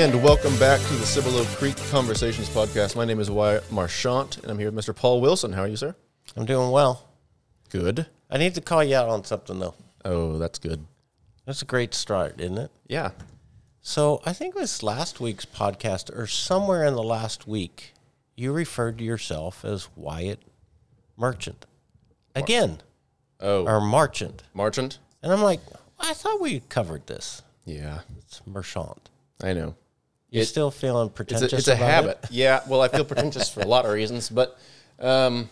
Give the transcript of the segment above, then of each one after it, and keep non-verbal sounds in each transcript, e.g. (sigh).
And welcome back to the Cibolo Creek Conversations podcast. My name is Wyatt Marchant, and I'm here with Mr. Paul Wilson. How are you, sir? I'm doing well. Good. I need to call you out on something though. Oh, that's good. That's a great start, isn't it? Yeah. So I think it was last week's podcast or somewhere in the last week, you referred to yourself as Wyatt Merchant. Again, Oh, or Marchant. Marchant? And I'm like, I thought we covered this. Yeah, It's Merchant. I know. You It- still feeling It's pretentious? a, it's a habit. it? (laughs) Yeah, well, I feel pretentious for a lot of reasons, but um,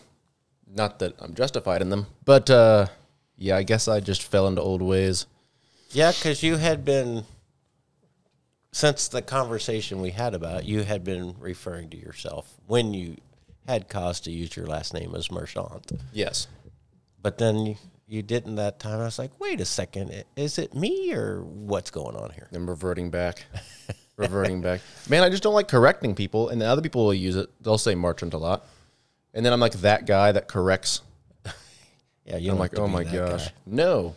not that I'm justified in them. But uh, yeah, I guess I just fell into old ways. Yeah, because you had been, since the conversation we had about it, you had been referring to yourself when you had cause to use your last name as Merchant. Yes. But then you, you didn't that time. I was like, wait a second, is it me or what's going on here? I'm reverting back. (laughs) reverting back. Man, I just don't like correcting people, and the other people will use it. They'll say Marchant a lot. And then I'm like that guy that corrects. (laughs) Yeah, you I'm like, oh my gosh. guy. No.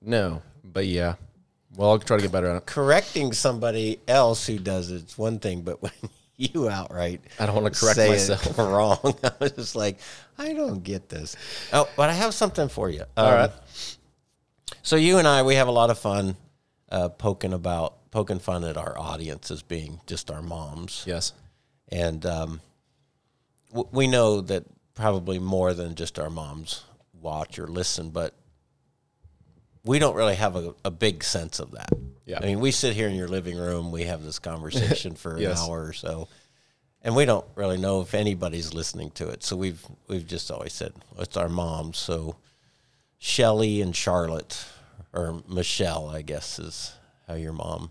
No. But yeah. Well, I'll try to get better at it. Correcting somebody else who does it's one thing, but (laughs) when you outright I don't wanna correct say myself. (laughs) wrong, I was just like, I don't get this. Oh, but I have something for you. Um, All right. So you and I, we have a lot of fun uh, poking about poking fun at our audience as being just our moms. Yes. And um, w- we know that probably more than just our moms watch or listen, but we don't really have a, a big sense of that. Yeah. I mean, we sit here in your living room, we have this conversation (laughs) for Yes. an hour or so, and we don't really know if anybody's listening to it. So we've we've just always said it's our moms. So Shelly and Charlotte, or Michelle, I guess is how your mom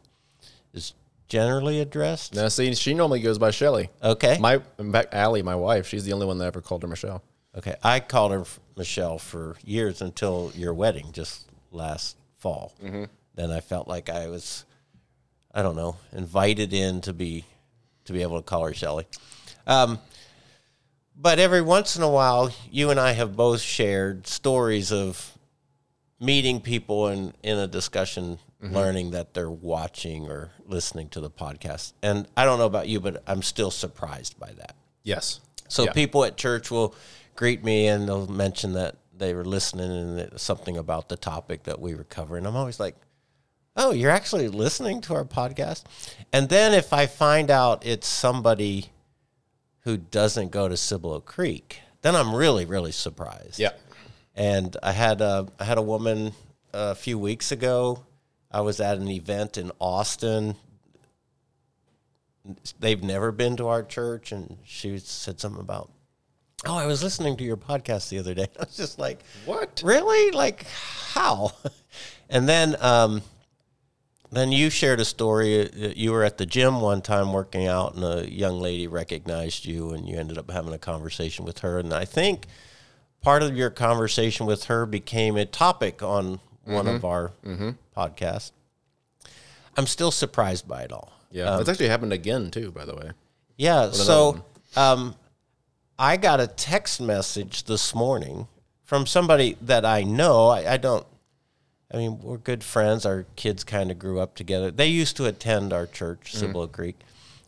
generally addressed. Now, see, she normally goes by Shelly. Okay. My, in fact, Allie, my wife, she's the only one that ever called her Michelle. Okay, I called her Michelle for years until your wedding just last fall. Mm-hmm. Then I felt like I was, I don't know, invited in to be to be able to call her Shelly. Um, but every once in a while, you and I have both shared stories of meeting people in in a discussion, Mm-hmm. learning that they're watching or listening to the podcast. And I don't know about you, but I'm still surprised by that. Yes. So Yeah. people at church will greet me and they'll mention that they were listening and something about the topic that we were covering. I'm always like, "Oh, you're actually listening to our podcast?" And then if I find out it's somebody who doesn't go to Cibolo Creek, then I'm really really surprised. Yeah. And I had a I had a woman a few weeks ago. I was at an event in Austin. They've never been to our church, and she said something about, "Oh, I was listening to your podcast the other day." (laughs) I was just like, What? Really? Like how? (laughs) And then, um, then you shared a story. uh, You were at the gym one time working out, and a young lady recognized you, and you ended up having a conversation with her. And I think part of your conversation with her became a topic on one Mm-hmm. of our podcasts. I'm still surprised by it all. Yeah. it's actually happened again, too, by the way. Yeah. So um, I got a text message this morning from somebody that I know. I, I don't, I mean, we're good friends. Our kids kind of grew up together. They used to attend our church, Cibolo Creek.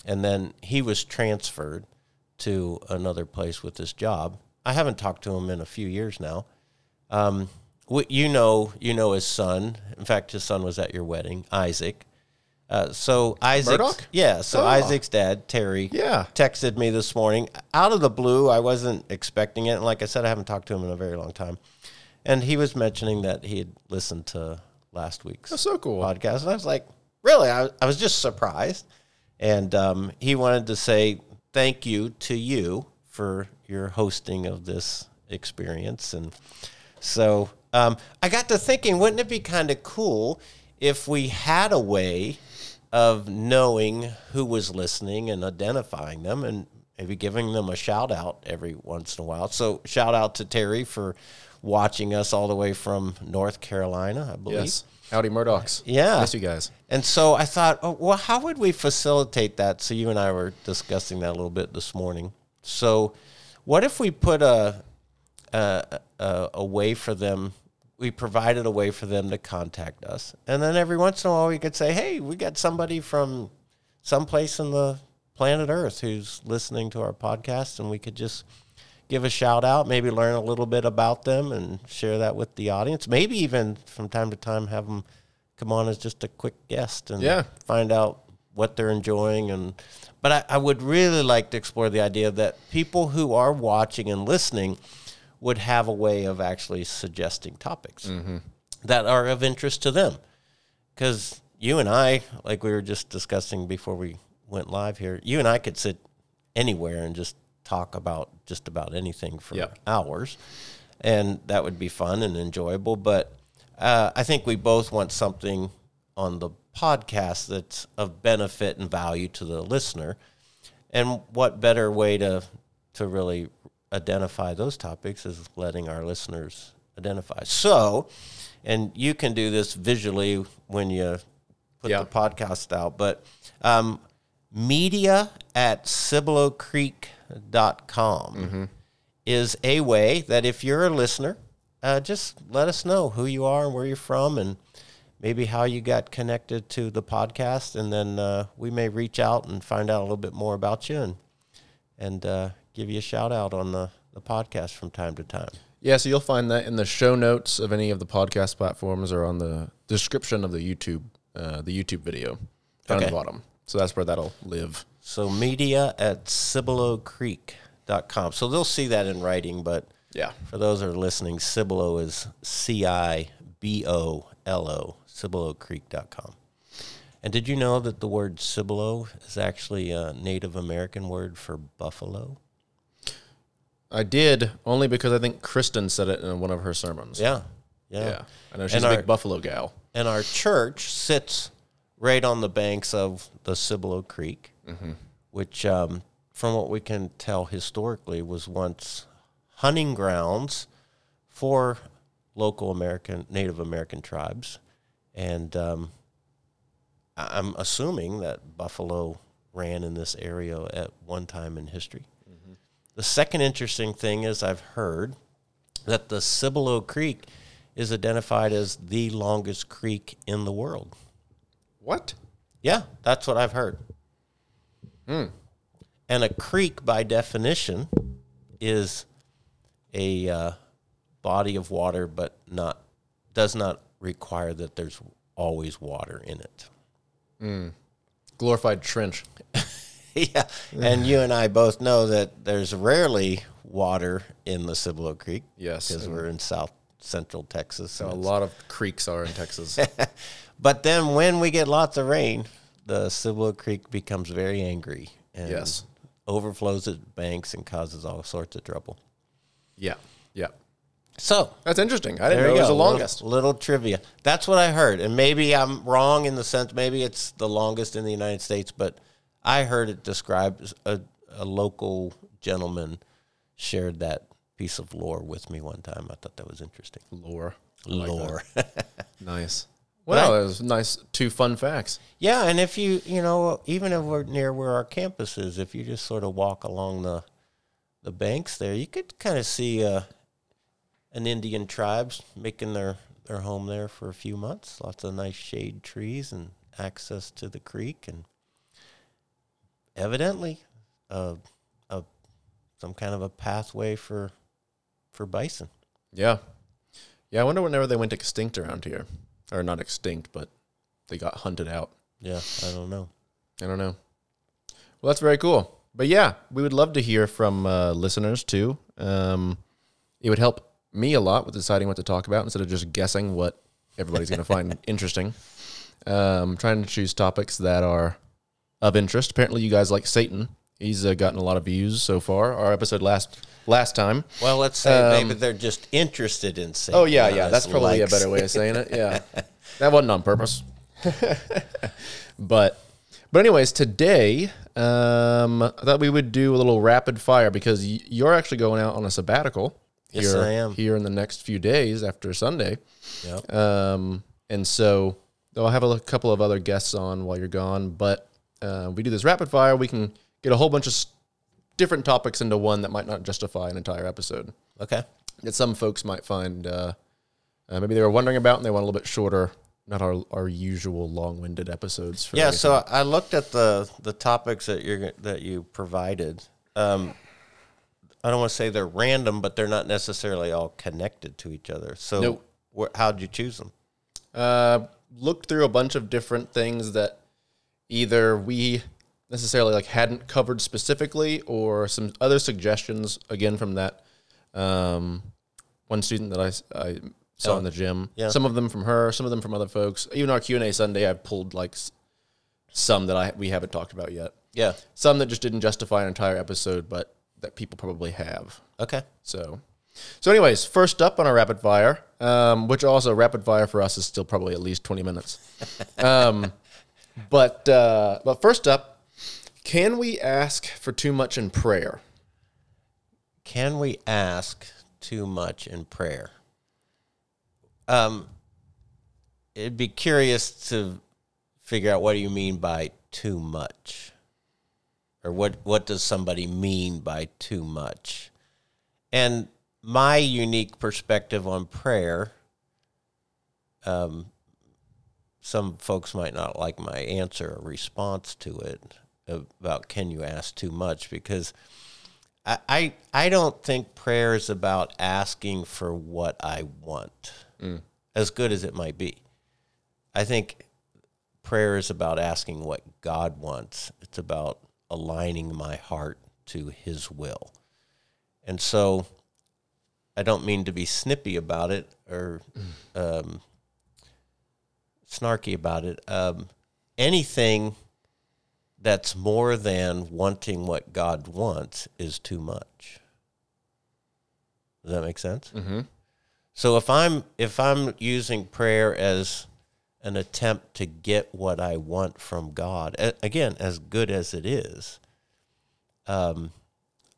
And then he was transferred to another place with his job. I haven't talked to him in a few years now. Um, you know, you know his son. In fact, his son was at your wedding, Isaac. Uh, so Isaac, yeah. So Oh. Isaac's dad, Terry, Yeah. texted me this morning out of the blue. I wasn't expecting it, and like I said, I haven't talked to him in a very long time. And he was mentioning that he had listened to last week's That's so cool. podcast, and I was like, really? I, I was just surprised. And um, he wanted to say thank you to you for your hosting of this experience. And so um, I got to thinking, wouldn't it be kind of cool if we had a way of knowing who was listening and identifying them and maybe giving them a shout out every once in a while? So, shout out to Terry for watching us all the way from North Carolina, I believe. Yes. Howdy, Murdochs. Yeah. Miss you guys. And so I thought, oh, well, how would we facilitate that? So you and I were discussing that a little bit this morning. So, what if we put a a, a, a way for them? We provided a way for them to contact us, and then every once in a while we could say, "Hey, we got somebody from someplace in the planet Earth who's listening to our podcast, and we could just give a shout out, maybe learn a little bit about them and share that with the audience. Maybe even from time to time have them come on as just a quick guest and Yeah. find out what they're enjoying. And but I, I would really like to explore the idea that people who are watching and listening would have a way of actually suggesting topics that are of interest to them. Because you and I, like we were just discussing before we went live here, you and I could sit anywhere and just talk about just about anything for Yep. hours, and that would be fun and enjoyable. But uh, I think we both want something on the podcast that's of benefit and value to the listener. And what better way to to really identify those topics is letting our listeners identify. So, and you can do this visually when you put Yeah. the podcast out, but um, media at cibolo is a way that if you're a listener, uh, just let us know who you are and where you're from and maybe how you got connected to the podcast. And then uh, we may reach out and find out a little bit more about you and, and uh, give you a shout out on the, the podcast from time to time. Yeah, so you'll find that in the show notes of any of the podcast platforms or on the description of the YouTube uh, the YouTube video down at the bottom. So that's where that'll live. So media at cibolo.creek.com. So they'll see that in writing, but Yeah. For those that are listening, Cibolo is C I B O L O, CiboloCreek.com. And did you know that the word Cibolo is actually a Native American word for buffalo? I did only because I think Kristen said it in one of her sermons. Yeah. Yeah. Yeah. I know she's And a our- big buffalo gal. And our church sits right on the banks of the Cibolo Creek, which, um, from what we can tell historically, was once hunting grounds for local American, Native American tribes. And um, I'm assuming that buffalo ran in this area at one time in history. The second interesting thing is I've heard that the Cibolo Creek is identified as the longest creek in the world. What? Yeah, that's what I've heard. And a creek, by definition, is a uh, body of water, but not does not require that there's always water in it. Glorified trench. (laughs) (laughs) yeah, and you and I both know that there's rarely water in the Cibolo Creek. Yes, because we're in south central Texas. and A lot of creeks are in Texas. (laughs) But then when we get lots of rain, the Cibolo Creek becomes very angry and Yes. overflows its banks and causes all sorts of trouble. yeah. Yeah. So That's interesting. I didn't know it was the longest. Little, little trivia. That's what I heard, and maybe I'm wrong in the sense. Maybe it's the longest in the United States, but I heard it described a, a local gentleman shared that piece of lore with me one time. I thought that was interesting. Lore. lore. (laughs) Nice. Well, that was nice. Two fun facts. Yeah, and if you you know even if we're near where our campus is, if you just sort of walk along the the banks there, you could kind of see uh, an Indian tribes making their their home there for a few months. Lots of nice shade trees and access to the creek, and evidently, uh, a some kind of a pathway for for bison. Yeah. Yeah. I wonder whenever they went extinct around here. Or not extinct, but they got hunted out. Yeah, I don't know. I don't know. Well, that's very cool. But yeah, we would love to hear from uh, listeners too. Um, it would help me a lot with deciding what to talk about instead of just guessing what everybody's going to find (laughs) interesting. Um, trying to choose topics that are of interest. Apparently, you guys like Satan. He's uh, gotten a lot of views so far. Our episode last last time. Well, let's say Um, maybe they're just interested in saying. Oh yeah, yeah. That's probably likes. a better way of saying it. Yeah, (laughs) that wasn't on purpose. (laughs) but but anyways, today um, I thought we would do a little rapid fire because y- you're actually going out on a sabbatical. Yes, here, I am. here in the next few days after Sunday. Yep. Um, and so I'll have a couple of other guests on while you're gone. But uh, we do this rapid fire. We can get a whole bunch of s- different topics into one that might not justify an entire episode Okay. that some folks might find uh, uh, maybe they were wondering about and they want a little bit shorter not our our usual long winded episodes. For Yeah, everything. so I looked at the the topics that you're that you provided. Um, I don't want to say they're random, but they're not necessarily all connected to each other. So, Nope. wh- how'd you choose them? uh, looked through a bunch of different things that either we necessarily like hadn't covered specifically, or some other suggestions again from that um, one student that I saw Oh, in the gym. yeah. Some of them from her, some of them from other folks. Even our Q and A Sunday, I pulled like some that I we haven't talked about yet. Yeah. Some that just didn't justify an entire episode, but that people probably have. Okay. So, so anyways, first up on our rapid fire, um, which also rapid fire for us is still probably at least twenty minutes. (laughs) Um, but uh, but first up, can we ask for too much in prayer? Can we ask too much in prayer? Um, it'd be curious to figure out what do you mean by too much, or what what does somebody mean by too much? And my unique perspective on prayer. Um, some folks might not like my answer or response to it about can you ask too much because I, I I don't think prayer is about asking for what I want, as good as it might be. I think prayer is about asking what God wants. It's about aligning my heart to His will, and so I don't mean to be snippy about it or um, snarky about it. Um, anything that's more than wanting what God wants is too much. Does that make sense? Mm-hmm. So if I'm if I'm using prayer as an attempt to get what I want from God, again, as good as it is, um,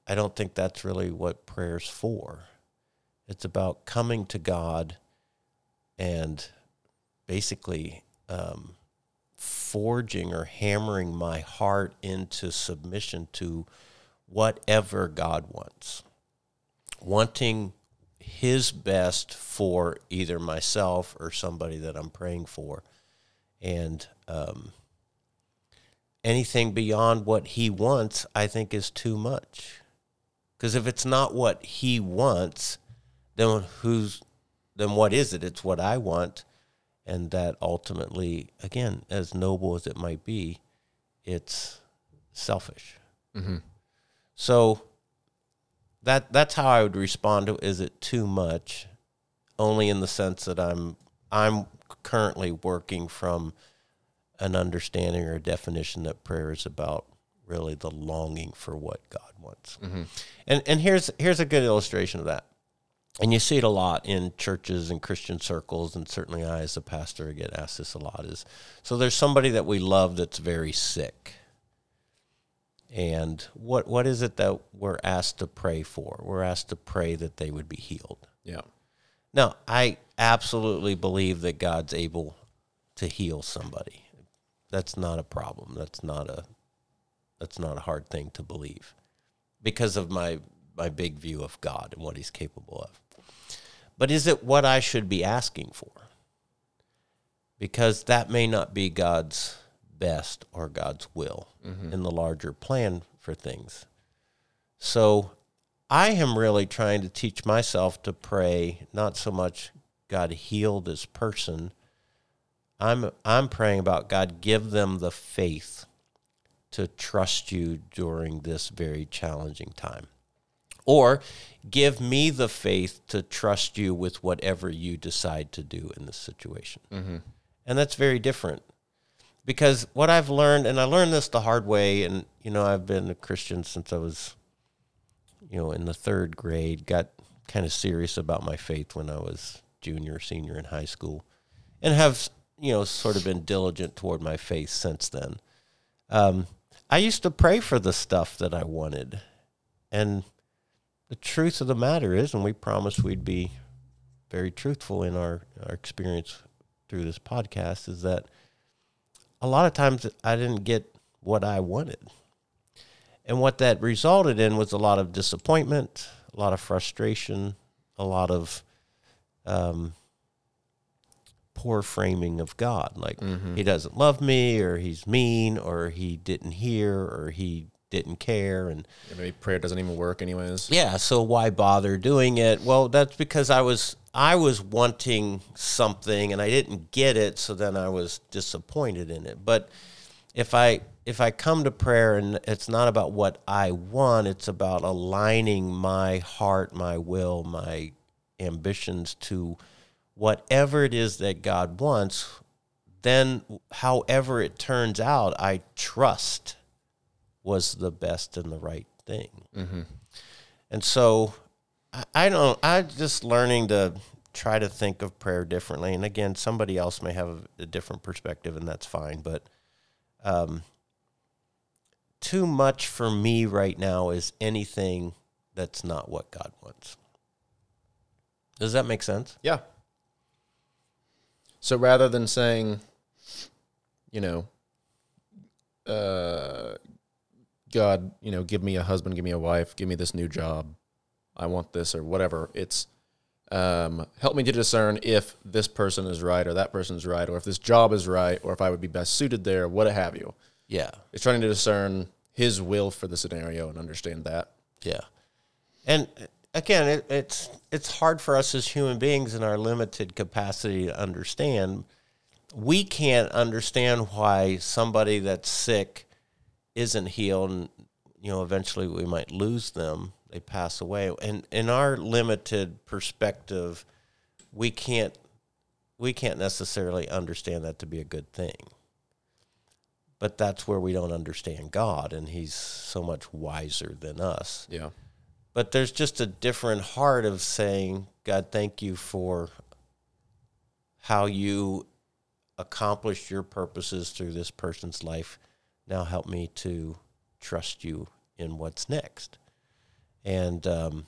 I don't think that's really what prayer's for. It's about coming to God and basically um, forging or hammering my heart into submission to whatever God wants, wanting His best for either myself or somebody that I'm praying for, and um, anything beyond what He wants, I think, is too much. Because if it's not what He wants, then who's then what is it? It's what I want and that ultimately, again, as noble as it might be, it's selfish. Mm-hmm. So that that's how I would respond to is it too much? Only in the sense that I'm I'm currently working from an understanding or definition that prayer is about really the longing for what God wants. Mm-hmm. And and here's here's a good illustration of that. And you see it a lot in churches and Christian circles, and certainly I, as a pastor, get asked this a lot. Is so there's somebody that we love that's very sick, and what what is it that we're asked to pray for? We're asked to pray that they would be healed. Yeah. Now, I absolutely believe that God's able to heal somebody. That's not a problem. That's not a that's not a hard thing to believe because of my my big view of God and what he's capable of. But is it what I should be asking for? Because that may not be God's best or God's will mm-hmm. in the larger plan for things. So I am really trying to teach myself to pray not so much God heal this person. I'm I'm praying about God give them the faith to trust you during this very challenging time. Or give me the faith to trust you with whatever you decide to do in this situation. And that's very different. Because what I've learned, and I learned this the hard way, and you know, I've been a Christian since I was, you know, in the third grade, got kind of serious about my faith when I was junior, senior in high school, and have, you know, sort of been diligent toward my faith since then. Um, I used to pray for the stuff that I wanted. And the truth of the matter is, and we promised we'd be very truthful in our, our experience through this podcast, is that a lot of times I didn't get what I wanted. And what that resulted in was a lot of disappointment, a lot of frustration, a lot of um, poor framing of God. Like he doesn't love me, or he's mean, or he didn't hear, or he didn't care, and Maybe prayer doesn't even work, anyways. yeah. So why bother doing it? Well, that's because I was I was wanting something and I didn't get it, so then I was disappointed in it. But if I if I come to prayer and it's not about what I want, it's about aligning my heart, my will, my ambitions to whatever it is that God wants, then however it turns out, I trust was the best and the right thing. And so I- I don't, I'm just learning to try to think of prayer differently. And again, somebody else may have a different perspective, and that's fine. But um, too much for me right now is anything that's not what God wants. Does that make sense? Yeah. So rather than saying, you know, uh, God, you know, give me a husband, give me a wife, give me this new job, I want this or whatever. It's um, help me to discern if this person is right or that person's right, or if this job is right, or if I would be best suited there, what have you. Yeah. It's trying to discern His will for the scenario and understand that. Yeah, and again, it, it's it's hard for us as human beings in our limited capacity to understand. We can't understand why somebody that's sick isn't healed, and you know, eventually we might lose them. They pass away, and in our limited perspective, we can't we can't necessarily understand that to be a good thing. But that's where we don't understand God, and He's so much wiser than us Yeah. but there's just a different heart of saying, God, thank you for how you accomplished your purposes through this person's life. Now help me to trust you in what's next. And um,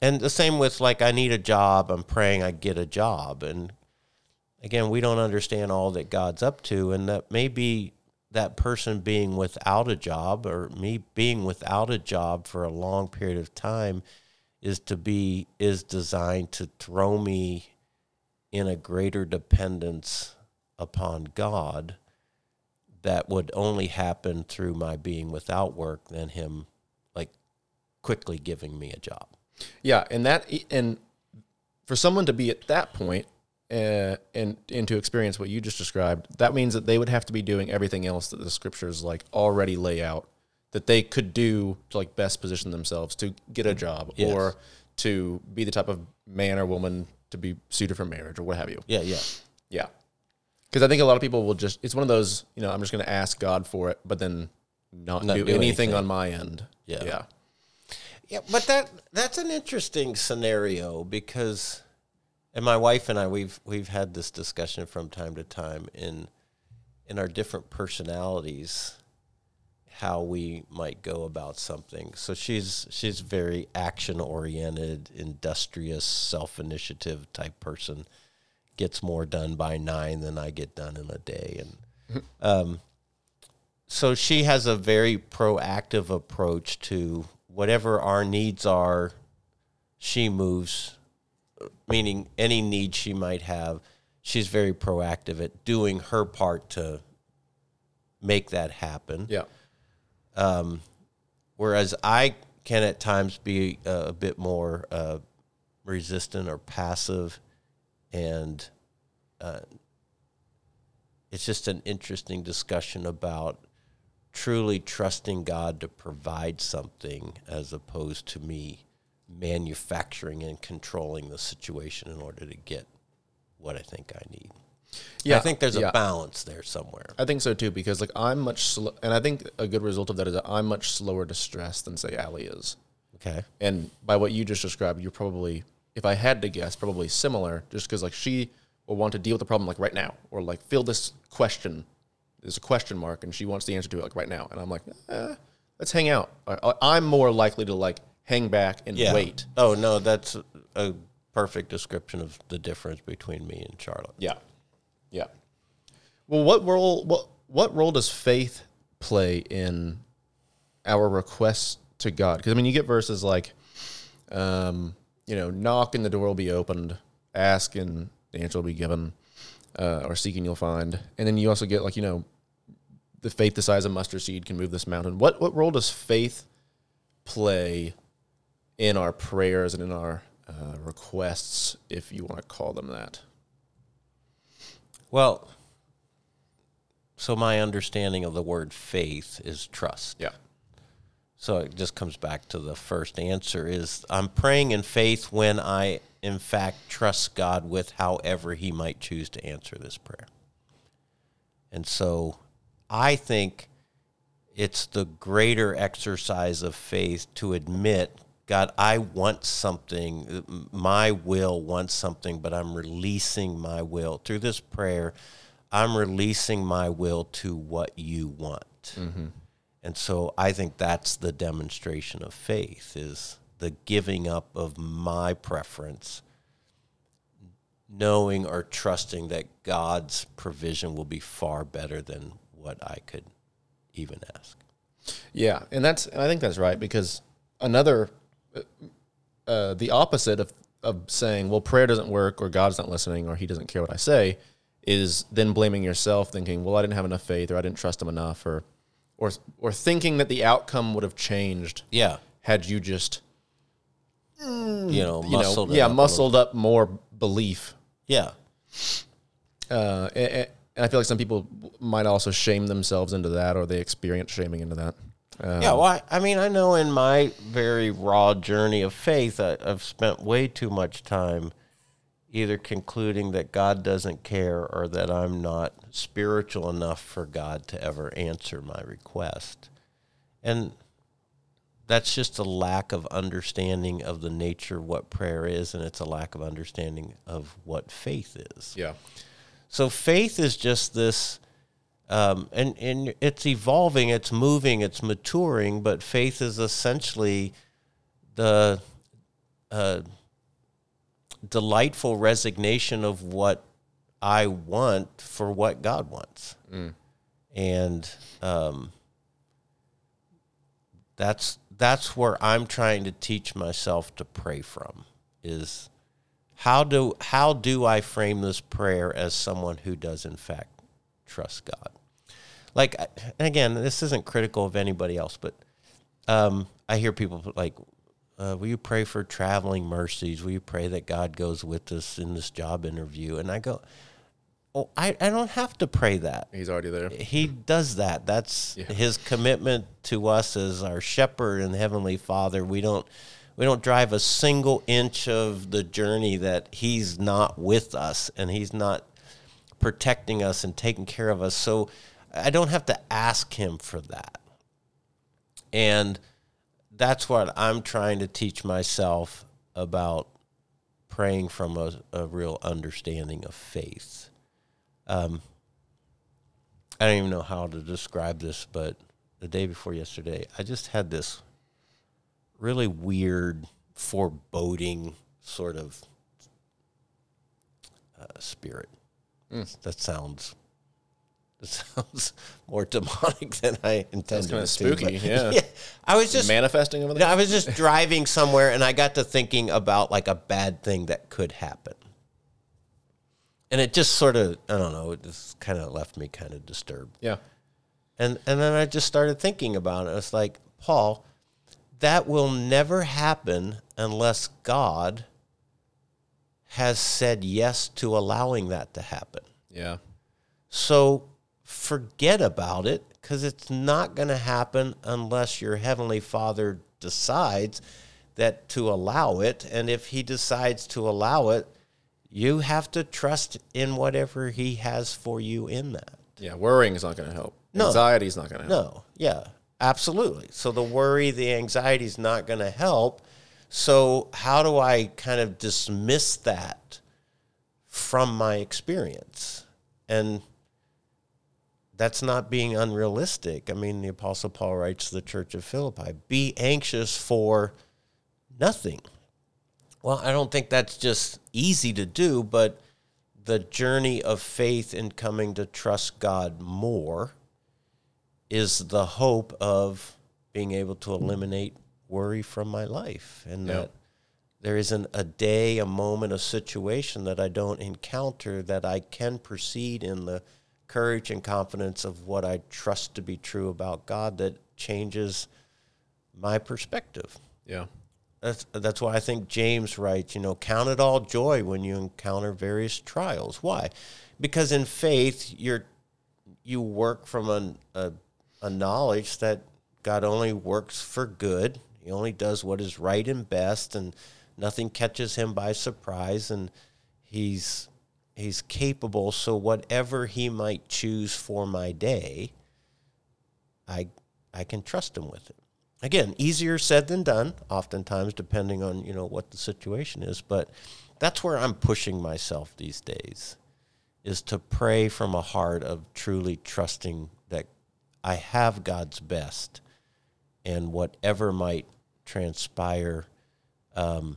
and the same with like I need a job. I'm praying I get a job. And again, we don't understand all that God's up to, and that may be that person being without a job or me being without a job for a long period of time is to be is designed to throw me in a greater dependence upon God that would only happen through my being without work than him like quickly giving me a job. Yeah, and that and for someone to be at that point uh, and and to experience what you just described, that means that they would have to be doing everything else that the scriptures like already lay out that they could do to like best position themselves to get a job Yes. or to be the type of man or woman to be suited for marriage or what have you. Yeah, yeah. Yeah. Because I think a lot of people will just, it's one of those, you know, I'm just going to ask God for it, but then not, Not do, do anything, anything. on my end. Yeah. Yeah. Yeah, but that that's an interesting scenario because and my wife and I we've we've had this discussion from time to time in in our different personalities how we might go about something. So she's she's very action oriented, industrious, self initiative type person. Gets more done by nine than I get done in a day. And (laughs) um, so she has a very proactive approach to whatever our needs are. She moves, meaning any need she might have. She's very proactive at doing her part to make that happen. Yeah. Um, whereas I can at times be uh, a bit more uh, resistant or passive, and uh, it's just an interesting discussion about truly trusting God to provide something as opposed to me manufacturing and controlling the situation in order to get what I think I need. Yeah. I think there's yeah. a balance there somewhere. I think so too, because like I'm much slow, and I think a good result of that is that I'm much slower to stress than say Allie is. Okay. And by what you just described, you're probably, if I had to guess, probably similar, just because like she will want to deal with the problem like right now, or like feel this question, there's a question mark, and she wants the answer to it like right now, and I'm like, eh, let's hang out. I, I'm more likely to like hang back and Yeah. wait. Oh no, that's a perfect description of the difference between me and Charlotte. Yeah, yeah. Well, what role what what role does faith play in our requests to God? Because I mean, you get verses like, um, you know, knock and the door will be opened, ask and the answer will be given. uh, or seeking you'll find. And then you also get like you know, the faith the size of mustard seed can move this mountain. What what role does faith play in our prayers and in our uh, requests, if you want to call them that? Well, so my understanding of the word faith is trust. Yeah. So it just comes back to the first answer is I'm praying in faith when I in fact trust God with however he might choose to answer this prayer. And so I think it's the greater exercise of faith to admit God, I want something. My will wants something, but I'm releasing my will. Through this prayer, I'm releasing my will to what you want. Mm-hmm. And so I think that's the demonstration of faith is the giving up of my preference, knowing or trusting that God's provision will be far better than what I could even ask. Yeah, and that's and I think that's right because another uh, the opposite of of saying, well, prayer doesn't work, or God's not listening, or He doesn't care what I say, is then blaming yourself, thinking, well, I didn't have enough faith, or I didn't trust Him enough, or or or thinking that the outcome would have changed. Yeah, had you just you know, muscled you know, yeah, muscled up more belief. Yeah. Uh, and, and I feel like some people might also shame themselves into that, or they experience shaming into that. Um, yeah, well, I, I, mean, I know in my very raw journey of faith, I, I've spent way too much time either concluding that God doesn't care or that I'm not spiritual enough for God to ever answer my request. And that's just a lack of understanding of the nature of what prayer is, and it's a lack of understanding of what faith is. Yeah. So faith is just this um, and and it's evolving, it's moving, it's maturing. But faith is essentially the uh, delightful resignation of what I want for what God wants, mm. and um, that's that's where I'm trying to teach myself to pray from is how do how do I frame this prayer as someone who does in fact trust God? like again, this isn't critical of anybody else, but um, I hear people like, uh, "Will you pray for traveling mercies? Will you pray that God goes with us in this job interview?" And I go, "Oh, I, I don't have to pray that. He's already there. He does that. That's yeah. His commitment to us as our shepherd and heavenly Father. We don't." we don't drive a single inch of the journey that he's not with us and he's not protecting us and taking care of us. So I don't have to ask him for that. And that's what I'm trying to teach myself about praying from a, a real understanding of faith. Um, I don't even know how to describe this, but the day before yesterday, I just had this really weird, foreboding sort of uh, spirit. Mm. That sounds it (laughs) sounds more demonic than I intended. kind of spooky, yeah. (laughs) yeah. I was just manifesting over there. I was just driving somewhere, and I got to thinking about like a bad thing that could happen, and it just sort of I don't know. It just kind of left me kind of disturbed. Yeah, and and then I just started thinking about it. It's like Paul, that will never happen unless God has said yes to allowing that to happen. Yeah. So forget about it because it's not going to happen unless your heavenly father decides that to allow it. And if he decides to allow it you have to trust in whatever he has for you in that. Yeah worrying is not going to help. No. anxiety is not going to help. No. Yeah absolutely. So the worry the anxiety is not going to help. So how do i kind of dismiss that from my experience? And that's not being unrealistic. I mean, the Apostle Paul writes to the church of Philippi be anxious for nothing. Well, I don't think that's just easy to do, but the journey of faith in coming to trust God more is the hope of being able to eliminate worry from my life and that there isn't a day, a moment, a situation that I don't encounter that I can proceed in the courage and confidence of what I trust to be true about God that changes my perspective. Yeah. That's that's why I think James writes, you know, count it all joy when you encounter various trials. Why? Because in faith, you're you work from a, a, a knowledge that God only works for good. He only does what is right and best, and nothing catches him by surprise. And he's he's capable. So whatever he might choose for my day, I I can trust him with it again, easier said than done, oftentimes, depending on, you know, what the situation is. But that's where I'm pushing myself these days, is to pray from a heart of truly trusting that I have God's best and whatever might transpire um,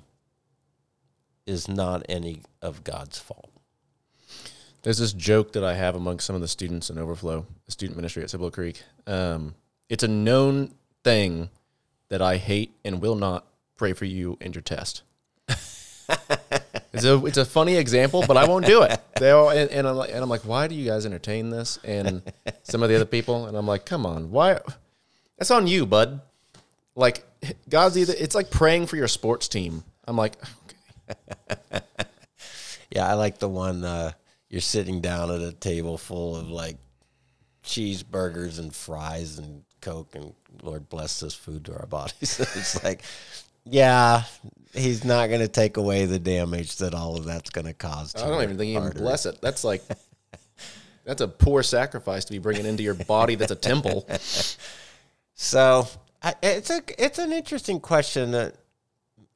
is not any of God's fault. There's this joke that I have among some of the students in Overflow, the student ministry at Cibolo Creek. Um, it's a known thing that I hate and will not pray for you and your test. it's a it's a funny example, but I won't do it. They all and, and I'm like and I'm like, why do you guys entertain this? And some of the other people, and I'm like, come on, why? That's on you, bud. Like God's either it's like praying for your sports team. I'm like, okay. (laughs) yeah, I like the one uh, you're sitting down at a table full of like cheeseburgers and fries and Coke and Lord bless this food to our bodies. (laughs) it's like, yeah, he's not going to take away the damage that all of that's going to cause. I don't even think he bless it. That's like, (laughs) that's a poor sacrifice to be bringing into your body. That's a temple. (laughs) So I, it's a it's an interesting question. That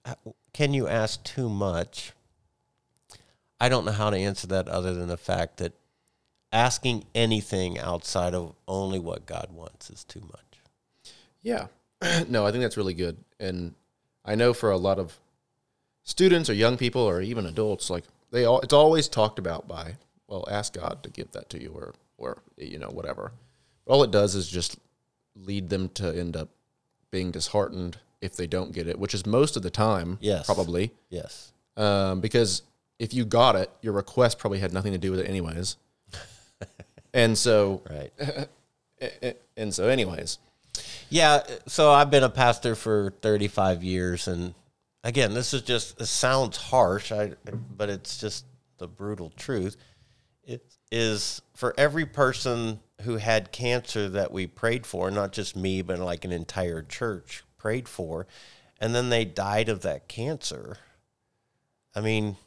uh, can you ask too much? I don't know how to answer that other than the fact that asking anything outside of only what God wants is too much. Yeah. (clears throat) no, I think that's really good. And I know for a lot of students or young people or even adults, like they all, it's always talked about by, well, ask God to give that to you or, or, you know, whatever. But All it does is just lead them to end up being disheartened if they don't get it, which is most of the time. Yes. Probably. Yes. Um, because if you got it, your request probably had nothing to do with it anyways. (laughs) and so, right. (laughs) and so, anyways, yeah. So I've been a pastor for 35 years. And again, this is just, it sounds harsh, I, but it's just the brutal truth. It is for every person who had cancer that we prayed for, not just me, but like an entire church prayed for, and then they died of that cancer. I mean,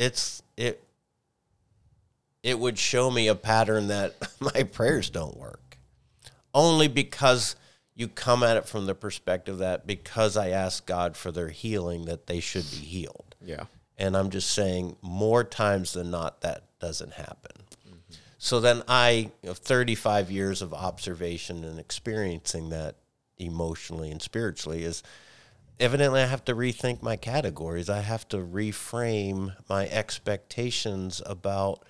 it's it it would show me a pattern that (laughs) my prayers don't work. Only because you come at it from the perspective that because I ask God for their healing, that they should be healed. Yeah. And I'm just saying, more times than not, that doesn't happen. Mm-hmm. So then I, you know, 35 years of observation and experiencing that emotionally and spiritually is evidently I have to rethink my categories. I have to reframe my expectations about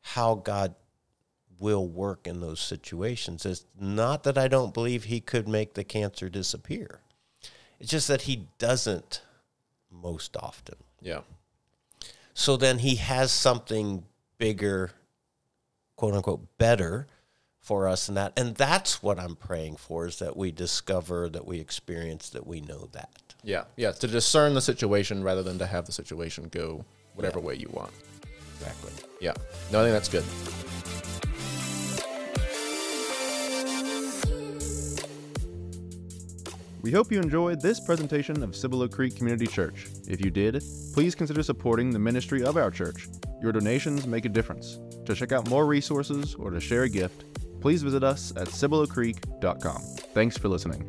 how God will work in those situations. It's not that I don't believe he could make the cancer disappear. It's just that he doesn't most often. Yeah. So then he has something bigger, quote unquote, better for us in that. And that's what I'm praying for is that we discover, that we experience, that we know that. Yeah. Yeah. To discern the situation rather than to have the situation go whatever yeah. way you want. Exactly. Yeah. No, I think that's good. We hope you enjoyed this presentation of Cibolo Creek Community Church. If you did, please consider supporting the ministry of our church. Your donations make a difference. To check out more resources or to share a gift, please visit us at cibolocreek.com. Thanks for listening.